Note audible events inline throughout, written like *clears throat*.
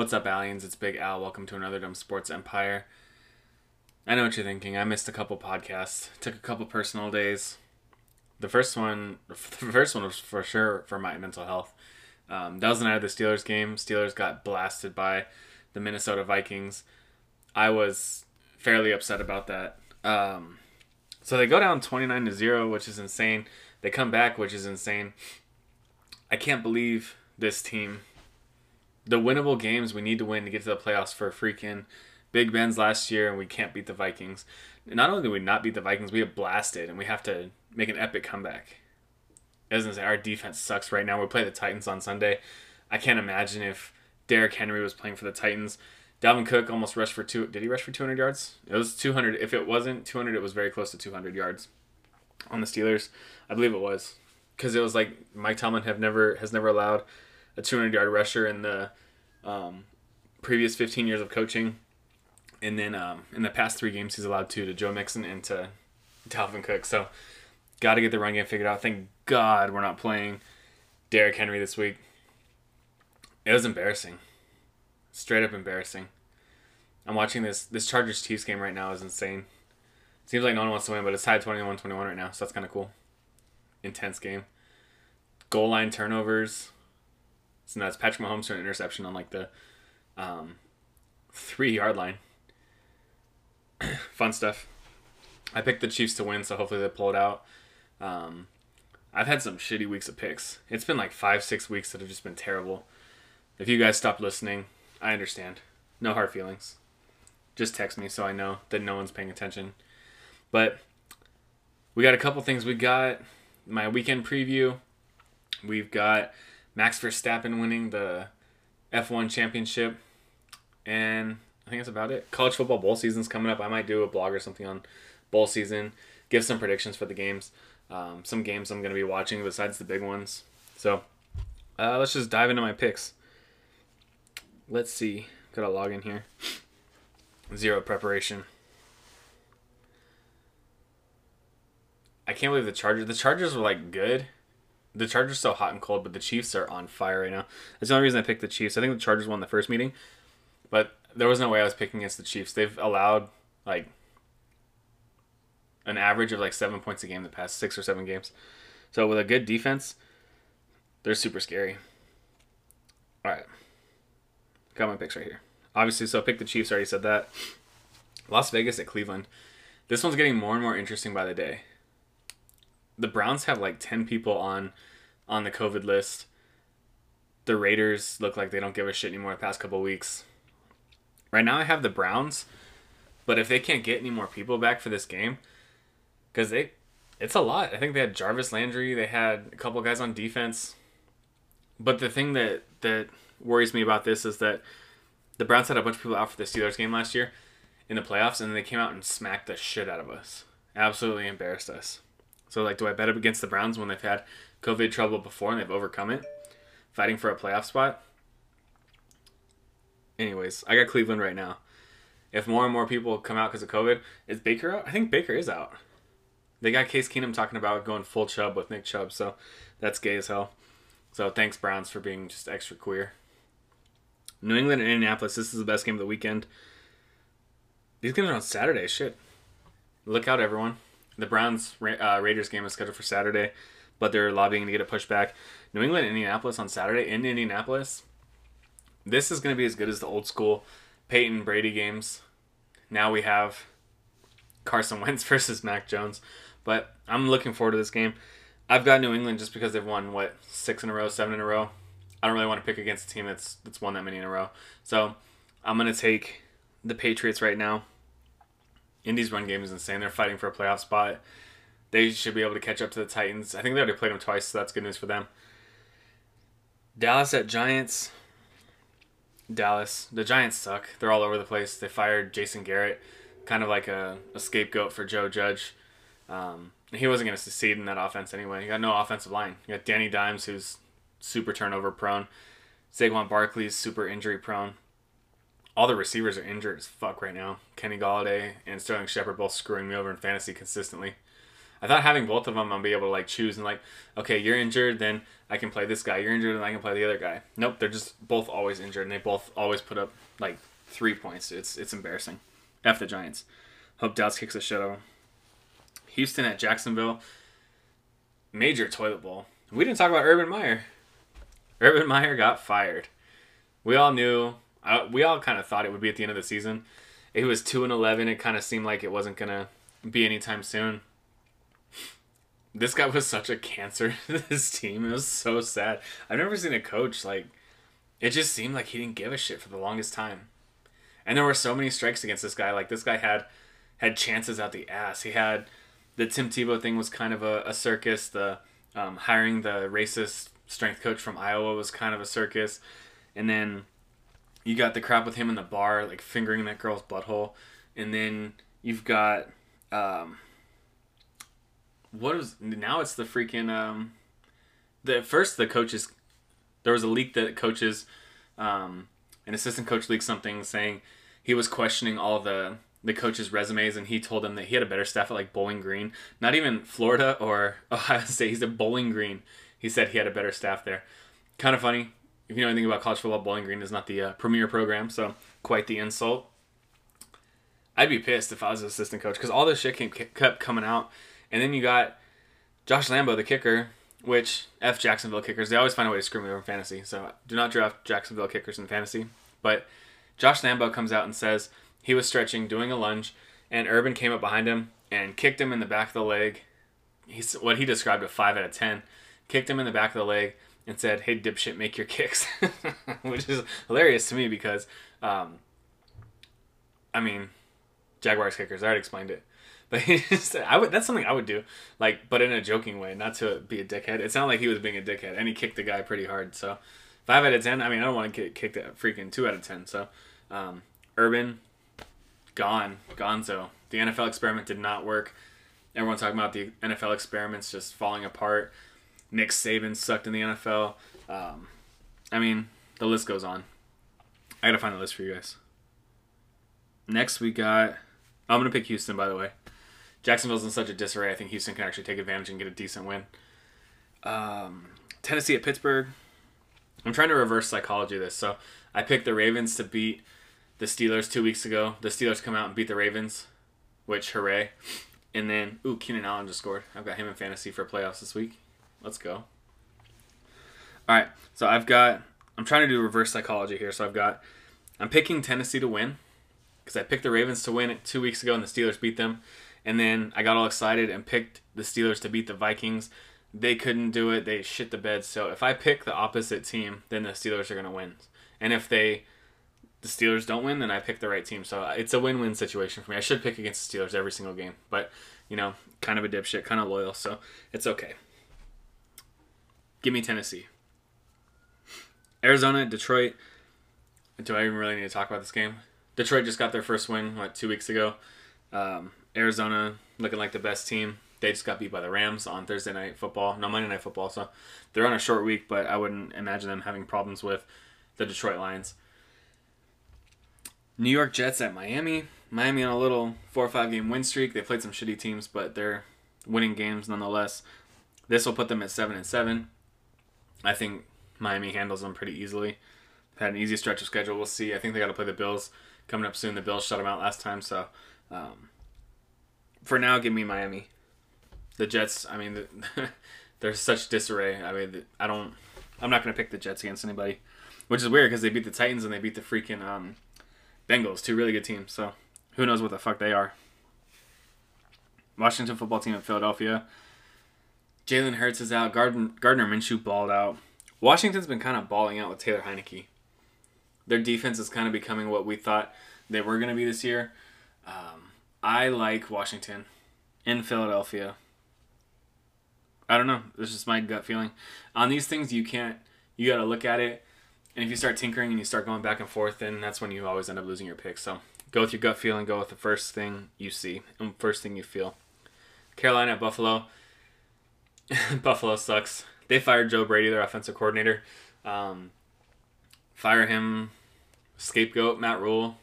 What's up, aliens? It's Big Al. Welcome to another Dumb Sports Empire. I know what you're thinking. I missed a couple podcasts. Took a couple personal days. The first one, *laughs* the first one was for sure for my mental health. Um, that was the night of the Steelers game. Steelers got blasted by the Minnesota Vikings. I was fairly upset about that. Um, so they go down 29 to 0, which is insane. They come back, which is insane. I can't believe this team the winnable games we need to win to get to the playoffs for freaking Big Ben's last year, and we can't beat the Vikings. Not only do we not beat the Vikings, we have blasted, and we have to make an epic comeback. As I say, our defense sucks right now. We play the Titans on Sunday. I can't imagine if Derrick Henry was playing for the Titans. Dalvin Cook almost rushed for two. Did he rush for 200 yards? It was 200. If it wasn't 200, it was very close to 200 yards on the Steelers. I believe it was because it was like Mike Tomlin have never has never allowed a 200 yard rusher in the um, previous 15 years of coaching. And then um, in the past three games, he's allowed two to Joe Mixon and to Dalvin Cook. So got to get the run game figured out. Thank God we're not playing Derrick Henry this week. It was embarrassing. Straight up embarrassing. I'm watching this this Chargers Chiefs game right now is insane. Seems like no one wants to win, but it's tied 21-21 right now, so that's kind of cool. Intense game. Goal line turnovers. So that's Patrick Mahomes for an interception on like the um, three yard line. *clears throat* Fun stuff. I picked the Chiefs to win, so hopefully they pull it out. Um, I've had some shitty weeks of picks. It's been like five, six weeks that have just been terrible. If you guys stop listening, I understand. No hard feelings. Just text me so I know that no one's paying attention. But we got a couple things. We got my weekend preview. We've got Max Verstappen winning the F1 championship. And I think that's about it. College football bowl season's coming up. I might do a blog or something on bowl season, give some predictions for the games. Um, some games I'm going to be watching besides the big ones. So uh, let's just dive into my picks. Let's see. Gotta log in here. Zero preparation. I can't believe the Chargers. The Chargers were like good the Chargers are so hot and cold, but the Chiefs are on fire right now. That's the only reason I picked the Chiefs. I think the Chargers won the first meeting, but there was no way I was picking against the Chiefs. They've allowed like an average of like seven points a game the past six or seven games. So with a good defense, they're super scary. All right, got my picks right here. Obviously, so pick the Chiefs. Already said that. Las Vegas at Cleveland. This one's getting more and more interesting by the day the Browns have like 10 people on on the COVID list. The Raiders look like they don't give a shit anymore the past couple weeks. Right now I have the Browns, but if they can't get any more people back for this game cuz they it's a lot. I think they had Jarvis Landry, they had a couple guys on defense. But the thing that that worries me about this is that the Browns had a bunch of people out for the Steelers game last year in the playoffs and they came out and smacked the shit out of us. Absolutely embarrassed us. So like, do I bet up against the Browns when they've had COVID trouble before and they've overcome it, fighting for a playoff spot? Anyways, I got Cleveland right now. If more and more people come out because of COVID, is Baker out? I think Baker is out. They got Case Keenum talking about going full Chubb with Nick Chubb, so that's gay as hell. So thanks Browns for being just extra queer. New England and Indianapolis. This is the best game of the weekend. These games are on Saturday. Shit. Look out, everyone. The Browns uh, Raiders game is scheduled for Saturday, but they're lobbying to get it pushed back. New England, Indianapolis on Saturday in Indianapolis. This is going to be as good as the old school Peyton Brady games. Now we have Carson *laughs* Wentz versus Mac Jones, but I'm looking forward to this game. I've got New England just because they've won what six in a row, seven in a row. I don't really want to pick against a team that's that's won that many in a row. So I'm gonna take the Patriots right now. Indy's run game is insane. They're fighting for a playoff spot. They should be able to catch up to the Titans. I think they already played them twice, so that's good news for them. Dallas at Giants. Dallas. The Giants suck. They're all over the place. They fired Jason Garrett, kind of like a, a scapegoat for Joe Judge. Um, he wasn't going to succeed in that offense anyway. You got no offensive line. You got Danny Dimes, who's super turnover prone. Saquon Barkley's super injury prone all the receivers are injured as fuck right now. Kenny Golladay and Sterling Shepard both screwing me over in fantasy consistently. I thought having both of them, I'll be able to like choose and like, okay, you're injured, then I can play this guy. You're injured, and I can play the other guy. Nope, they're just both always injured, and they both always put up like three points. It's it's embarrassing. F the Giants. Hope Dallas kicks the shit out of them. Houston at Jacksonville. Major toilet bowl. We didn't talk about Urban Meyer. Urban Meyer got fired. We all knew. Uh, we all kind of thought it would be at the end of the season. It was two and eleven. It kind of seemed like it wasn't gonna be anytime soon. This guy was such a cancer to *laughs* this team. It was so sad. I've never seen a coach like. It just seemed like he didn't give a shit for the longest time, and there were so many strikes against this guy. Like this guy had had chances out the ass. He had the Tim Tebow thing was kind of a, a circus. The um, hiring the racist strength coach from Iowa was kind of a circus, and then you got the crap with him in the bar, like fingering that girl's butthole, and then you've got um, what is now? It's the freaking um, the first the coaches. There was a leak that coaches, um, an assistant coach leaked something saying he was questioning all the the coach's resumes and he told them that he had a better staff at like Bowling Green, not even Florida or *laughs* Ohio State. He's at Bowling Green. He said he had a better staff there. Kind of funny. If you know anything about college football, Bowling Green is not the uh, premier program, so quite the insult. I'd be pissed if I was an assistant coach because all this shit came, kept coming out, and then you got Josh Lambo, the kicker, which F Jacksonville kickers. They always find a way to screw me over in fantasy, so do not draft Jacksonville kickers in fantasy. But Josh Lambo comes out and says he was stretching, doing a lunge, and Urban came up behind him and kicked him in the back of the leg. He's what he described a five out of ten. Kicked him in the back of the leg and said, "Hey dipshit, make your kicks," *laughs* which is hilarious to me because, um, I mean, Jaguars kickers. I already explained it, *laughs* but he just, I would. That's something I would do, like, but in a joking way, not to be a dickhead. It sounded like he was being a dickhead, and he kicked the guy pretty hard. So, five out of ten. I mean, I don't want to get kicked at freaking two out of ten. So, um, Urban, gone, gonzo. The NFL experiment did not work. Everyone's talking about the NFL experiments just falling apart. Nick Saban sucked in the NFL. Um, I mean, the list goes on. I gotta find the list for you guys. Next, we got. I'm gonna pick Houston, by the way. Jacksonville's in such a disarray. I think Houston can actually take advantage and get a decent win. Um, Tennessee at Pittsburgh. I'm trying to reverse psychology this. So I picked the Ravens to beat the Steelers two weeks ago. The Steelers come out and beat the Ravens, which hooray! And then, ooh, Keenan Allen just scored. I've got him in fantasy for playoffs this week. Let's go. All right, so I've got. I'm trying to do reverse psychology here. So I've got. I'm picking Tennessee to win because I picked the Ravens to win two weeks ago and the Steelers beat them. And then I got all excited and picked the Steelers to beat the Vikings. They couldn't do it. They shit the bed. So if I pick the opposite team, then the Steelers are going to win. And if they the Steelers don't win, then I pick the right team. So uh, it's a win-win situation for me. I should pick against the Steelers every single game, but you know, kind of a dipshit, kind of loyal, so it's okay. Give me Tennessee. Arizona, Detroit. Do I even really need to talk about this game? Detroit just got their first win what two weeks ago. Um, Arizona looking like the best team. They just got beat by the Rams on Thursday night football, no Monday night football. So they're on a short week, but I wouldn't imagine them having problems with the Detroit Lions. New York Jets at Miami. Miami on a little four or five game win streak. They played some shitty teams, but they're winning games nonetheless. This will put them at seven and seven. I think Miami handles them pretty easily. Had an easy stretch of schedule. We'll see. I think they got to play the Bills coming up soon. The Bills shut them out last time, so um, for now, give me Miami. The Jets. I mean, *laughs* they're such disarray. I mean, I don't. I'm not to pick the Jets against anybody, which is weird because they beat the Titans and they beat the freaking um, Bengals, two really good teams. So who knows what the fuck they are. Washington football team in Philadelphia. Jalen Hurts is out. Gardner, Gardner Minshew balled out. Washington's been kind of balling out with Taylor Heinicke. Their defense is kind of becoming what we thought they were going to be this year. Um, I like Washington in Philadelphia. I don't know. This is my gut feeling. On these things, you can't. You got to look at it and if you start tinkering and you start going back and forth, then that's when you always end up losing your pick. So go with your gut feeling, go with the first thing you see and first thing you feel. Carolina at Buffalo. *laughs* Buffalo sucks. They fired Joe Brady, their offensive coordinator. Um, fire him, scapegoat Matt Rhule.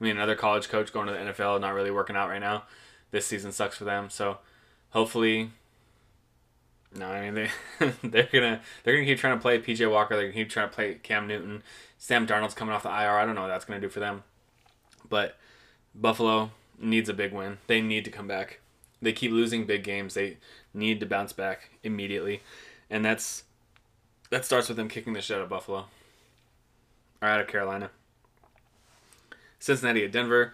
I mean, another college coach going to the NFL, not really working out right now. This season sucks for them. So hopefully. No, I mean they *laughs* they're gonna they're gonna keep trying to play PJ Walker. They're gonna keep trying to play Cam Newton. Sam Darnold's coming off the IR. I don't know what that's gonna do for them, but Buffalo needs a big win. They need to come back. They keep losing big games. They need to bounce back immediately, and that's that starts with them kicking the shit out of Buffalo or out of Carolina. Cincinnati at Denver.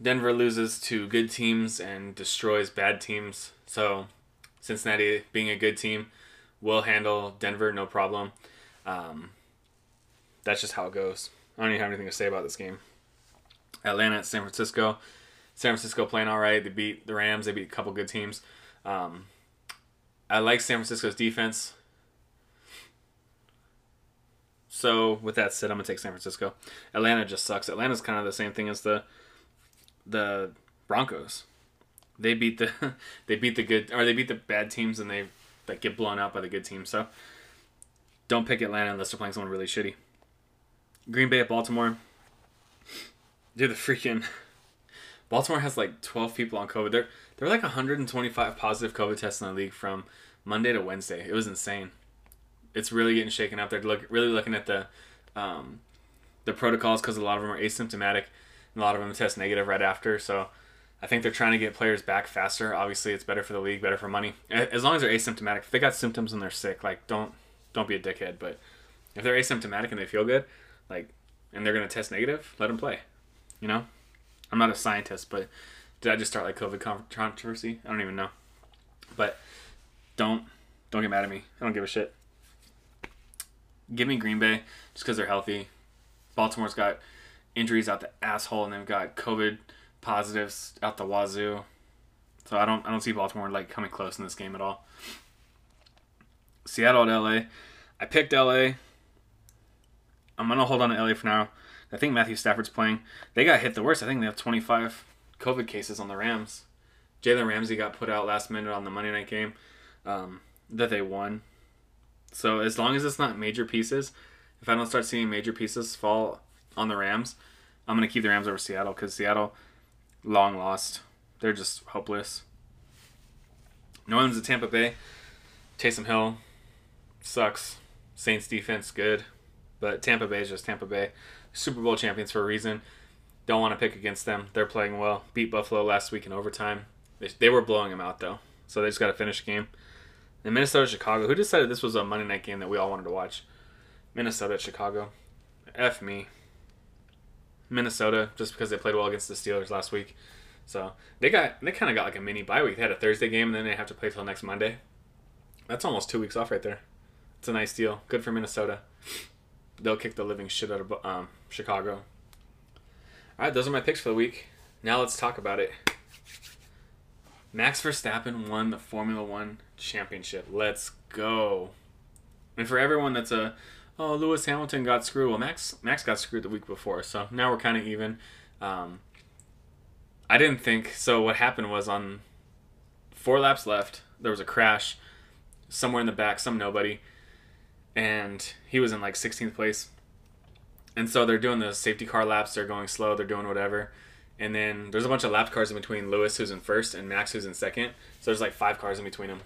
Denver loses to good teams and destroys bad teams. So Cincinnati, being a good team, will handle Denver no problem. Um, that's just how it goes. I don't even have anything to say about this game. Atlanta at San Francisco. San Francisco playing all right. They beat the Rams. They beat a couple good teams. Um, I like San Francisco's defense. So with that said, I'm gonna take San Francisco. Atlanta just sucks. Atlanta's kind of the same thing as the the Broncos. They beat the *laughs* they beat the good or they beat the bad teams and they that get blown out by the good teams. So don't pick Atlanta unless they're playing someone really shitty. Green Bay at Baltimore. Dude, the freaking *laughs* Baltimore has like 12 people on COVID. They're they're like 125 positive COVID tests in the league from Monday to Wednesday. It was insane. It's really getting shaken up. They're look, really looking at the um, the protocols because a lot of them are asymptomatic. And a lot of them test negative right after. So I think they're trying to get players back faster. Obviously, it's better for the league, better for money. As long as they're asymptomatic. If they got symptoms and they're sick, like don't don't be a dickhead. But if they're asymptomatic and they feel good, like and they're gonna test negative, let them play. You know, I'm not a scientist, but did I just start like COVID controversy? I don't even know. But don't don't get mad at me. I don't give a shit. Give me Green Bay just because they're healthy. Baltimore's got injuries out the asshole, and they've got COVID positives out the wazoo. So I don't I don't see Baltimore like coming close in this game at all. Seattle at LA. I picked LA. I'm gonna hold on to LA for now. I think Matthew Stafford's playing. They got hit the worst. I think they have 25 COVID cases on the Rams. Jalen Ramsey got put out last minute on the Monday night game um, that they won. So as long as it's not major pieces, if I don't start seeing major pieces fall on the Rams, I'm gonna keep the Rams over Seattle because Seattle long lost. They're just hopeless. New Orleans at Tampa Bay. Taysom Hill sucks. Saints defense good, but Tampa Bay is just Tampa Bay. Super Bowl champions for a reason. Don't want to pick against them. They're playing well. Beat Buffalo last week in overtime. They, they were blowing them out though, so they just got to finish the game. And Minnesota Chicago. Who decided this was a Monday night game that we all wanted to watch? Minnesota Chicago. F me. Minnesota, just because they played well against the Steelers last week. So they got they kind of got like a mini bye week. They had a Thursday game and then they have to play till next Monday. That's almost two weeks off right there. It's a nice deal. Good for Minnesota. They'll kick the living shit out of um, Chicago. All right, those are my picks for the week. Now let's talk about it. Max Verstappen won the Formula One championship. Let's go. And for everyone that's a oh, Lewis Hamilton got screwed. Well, Max Max got screwed the week before, so now we're kind of even. Um, I didn't think so. What happened was on four laps left, there was a crash somewhere in the back, some nobody, and he was in like 16th place. And so they're doing the safety car laps. They're going slow. They're doing whatever. And then there's a bunch of lap cars in between Lewis, who's in first, and Max, who's in second. So there's like five cars in between them.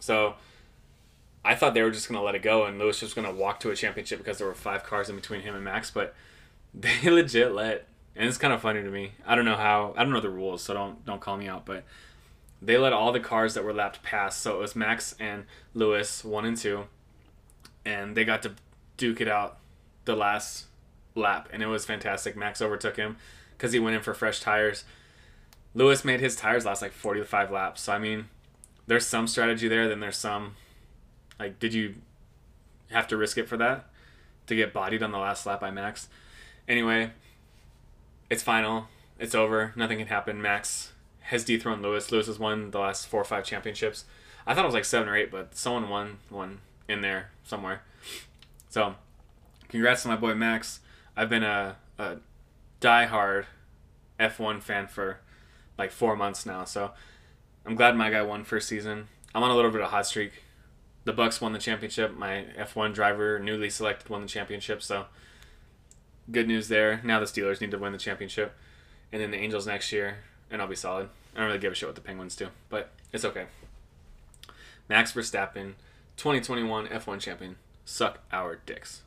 So I thought they were just going to let it go and Lewis was going to walk to a championship because there were five cars in between him and Max, but *laughs* they legit let and it's kind of funny to me. I don't know how I don't know the rules, so don't don't call me out, but they let all the cars that were lapped pass. So it was Max and Lewis, 1 and 2, and they got to duke it out the last lap and it was fantastic. Max overtook him cuz he went in for fresh tires. Lewis made his tires last like 45 laps. So I mean, there's some strategy there, then there's some like, did you have to risk it for that to get bodied on the last lap by Max? Anyway, it's final. It's over. Nothing can happen. Max has dethroned Lewis. Lewis has won the last four or five championships. I thought it was like seven or eight, but someone won one in there somewhere. So, congrats to my boy Max. I've been a, a die-hard F1 fan for like four months now, so I'm glad my guy won first season. I'm on a little bit of a hot streak the Bucks won the championship. My F1 driver, newly selected, won the championship. So good news there. Now the Steelers need to win the championship, and then the Angels next year, and I'll be solid. I don't really give a shit what the Penguins do, but it's okay. Max Verstappen, 2021 F1 champion. Suck our dicks.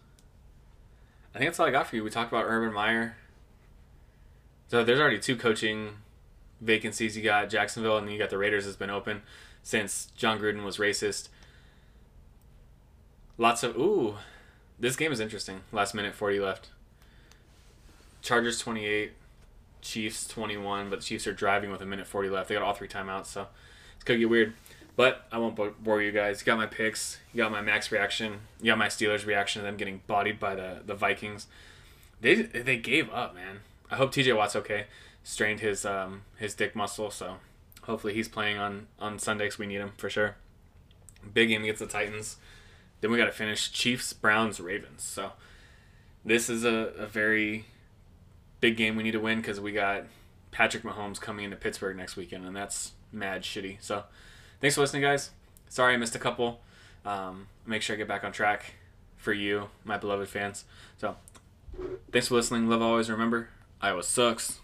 I think that's all I got for you. We talked about Urban Meyer. So there's already two coaching vacancies. You got Jacksonville, and then you got the Raiders has been open since Jon Gruden was racist. Lots of ooh, this game is interesting. Last minute, forty left. Chargers twenty eight, Chiefs twenty one, but the Chiefs are driving with a minute forty left. They got all three timeouts, so it's gonna get weird. But I won't bore you guys. You got my picks. You got my max reaction. You got my Steelers reaction to them getting bodied by the the Vikings. They they gave up, man. I hope T.J. Watt's okay. Strained his um his dick muscle, so hopefully he's playing on on Sunday because we need him for sure. Big game against the Titans. Then we got to finish Chiefs, Browns, Ravens. So this is a, a very big game we need to win because we got Patrick Mahomes coming into Pittsburgh next weekend, and that's mad shitty. So thanks for listening, guys. Sorry I missed a couple. Um, make sure I get back on track for you, my beloved fans. So thanks for listening. Love always. Remember, Iowa sucks.